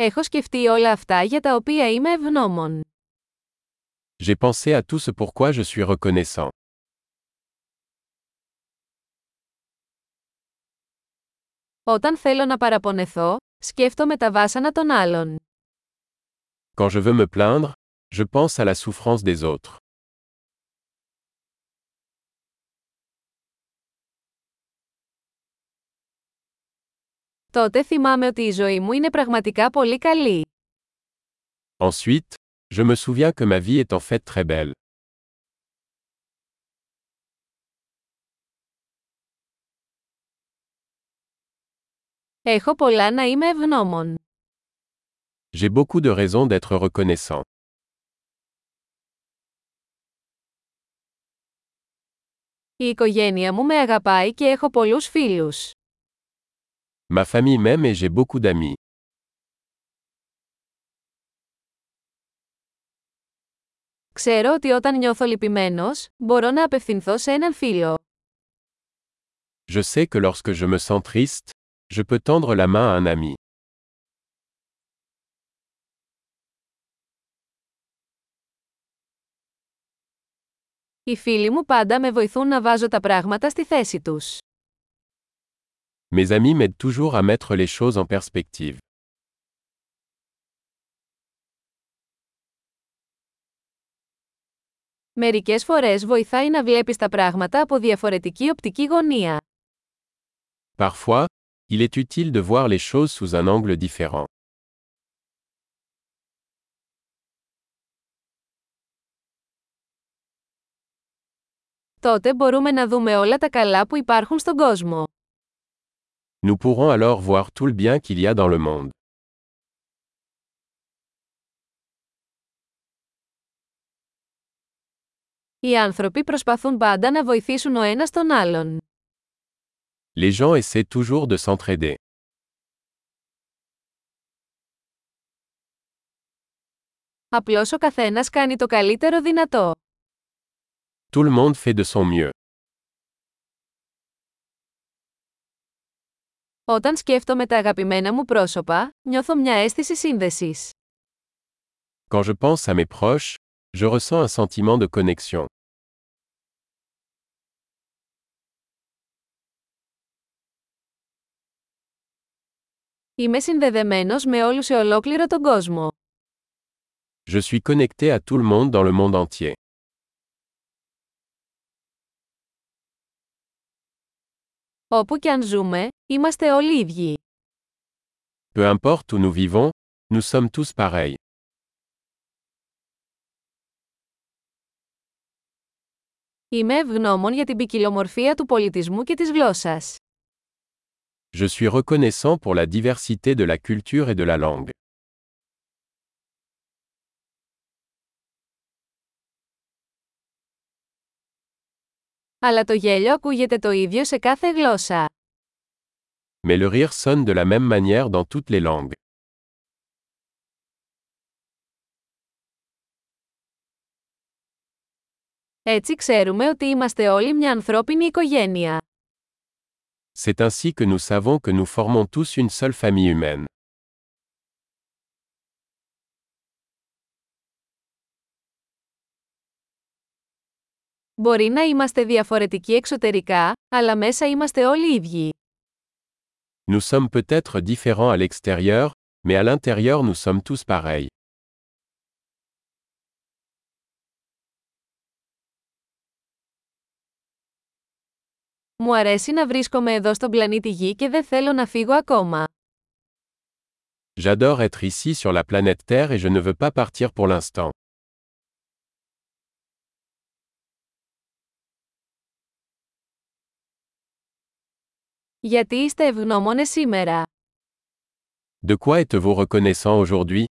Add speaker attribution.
Speaker 1: Έχω σκεφτεί όλα αυτά για τα οποία είμαι ευγνώμων.
Speaker 2: J'ai pensé à tout ce pourquoi je suis reconnaissant.
Speaker 1: Όταν θέλω να παραπονεθώ, σκέφτομαι τα βάσανα των άλλων.
Speaker 2: Quand je veux me plaindre, je pense à la souffrance des autres.
Speaker 1: Τότε θυμάμαι ότι η ζωή μου είναι πραγματικά πολύ καλή.
Speaker 2: Ensuite, je me souviens que ma vie est en fait très belle.
Speaker 1: Έχω πολλά να είμαι ευγνώμων.
Speaker 2: J'ai beaucoup de raisons d'être reconnaissant.
Speaker 1: Η οικογένεια μου με αγαπάει και έχω πολλούς φίλους.
Speaker 2: Ma famille m'aime et j'ai beaucoup d'amis.
Speaker 1: Ξέρω ότι όταν νιώθω λυπημένος, μπορώ να απευθυνθώ σε έναν φίλο.
Speaker 2: Je sais que lorsque je me sens triste, je peux tendre la main à un ami.
Speaker 1: Οι φίλοι μου πάντα με βοηθούν να βάζω τα πράγματα στη θέση τους.
Speaker 2: Mes amis m'aident toujours à mettre les choses en perspective.
Speaker 1: Μερικές φορές βοηθάει να βλέπεις τα πράγματα από διαφορετική οπτική γωνία.
Speaker 2: Parfois, il est utile de voir les choses sous un angle différent.
Speaker 1: Τότε μπορούμε να δούμε όλα τα καλά που υπάρχουν στον κόσμο.
Speaker 2: Nous pourrons alors voir tout le bien qu'il y a dans le monde.
Speaker 1: Οι άνθρωποι προσπαθούν πάντα να βοηθήσουν ο ένας τον άλλον.
Speaker 2: Les gens essaient toujours de s'entraider.
Speaker 1: Απλώς ο καθένας κάνει το καλύτερο δυνατό.
Speaker 2: Tout le monde fait de son mieux.
Speaker 1: Όταν σκέφτομαι τα αγαπημένα μου πρόσωπα, νιώθω μια αίσθηση σύνδεσης.
Speaker 2: Quand je pense à mes proches, je ressens un sentiment de connexion.
Speaker 1: Είμαι συνδεδεμένος με όλους σε ολόκληρο τον κόσμο.
Speaker 2: Je suis connecté à tout le monde dans le monde entier.
Speaker 1: Όπου και αν ζούμε, είμαστε όλοι ίδιοι.
Speaker 2: Peu importe où nous vivons, nous sommes tous pareils.
Speaker 1: Είμαι ευγνώμων για την ποικιλομορφία του πολιτισμού και της γλώσσας.
Speaker 2: Je suis reconnaissant pour la diversité de la culture et de la langue.
Speaker 1: Αλλά το γέλιο ακούγεται το ίδιο σε κάθε γλώσσα.
Speaker 2: Mais le rire sonne de la même manière dans toutes les langues.
Speaker 1: Έτσι ξέρουμε ότι είμαστε όλοι μια ανθρώπινη οικογένεια.
Speaker 2: C'est ainsi que nous savons que nous formons tous une seule famille humaine.
Speaker 1: Μπορεί να είμαστε διαφορετικοί εξωτερικά, αλλά μέσα είμαστε όλοι ίδιοι.
Speaker 2: Nous sommes peut-être différents à l'extérieur, mais à l'intérieur nous sommes tous pareils.
Speaker 1: Μου αρέσει να βρίσκομαι εδώ στον πλανήτη Γη και δεν θέλω να φύγω ακόμα.
Speaker 2: J'adore être ici sur la planète Terre et je ne veux pas partir pour l'instant.
Speaker 1: Γιατί είστε ευγνώμονες σήμερα.
Speaker 2: De quoi êtes-vous reconnaissant aujourd'hui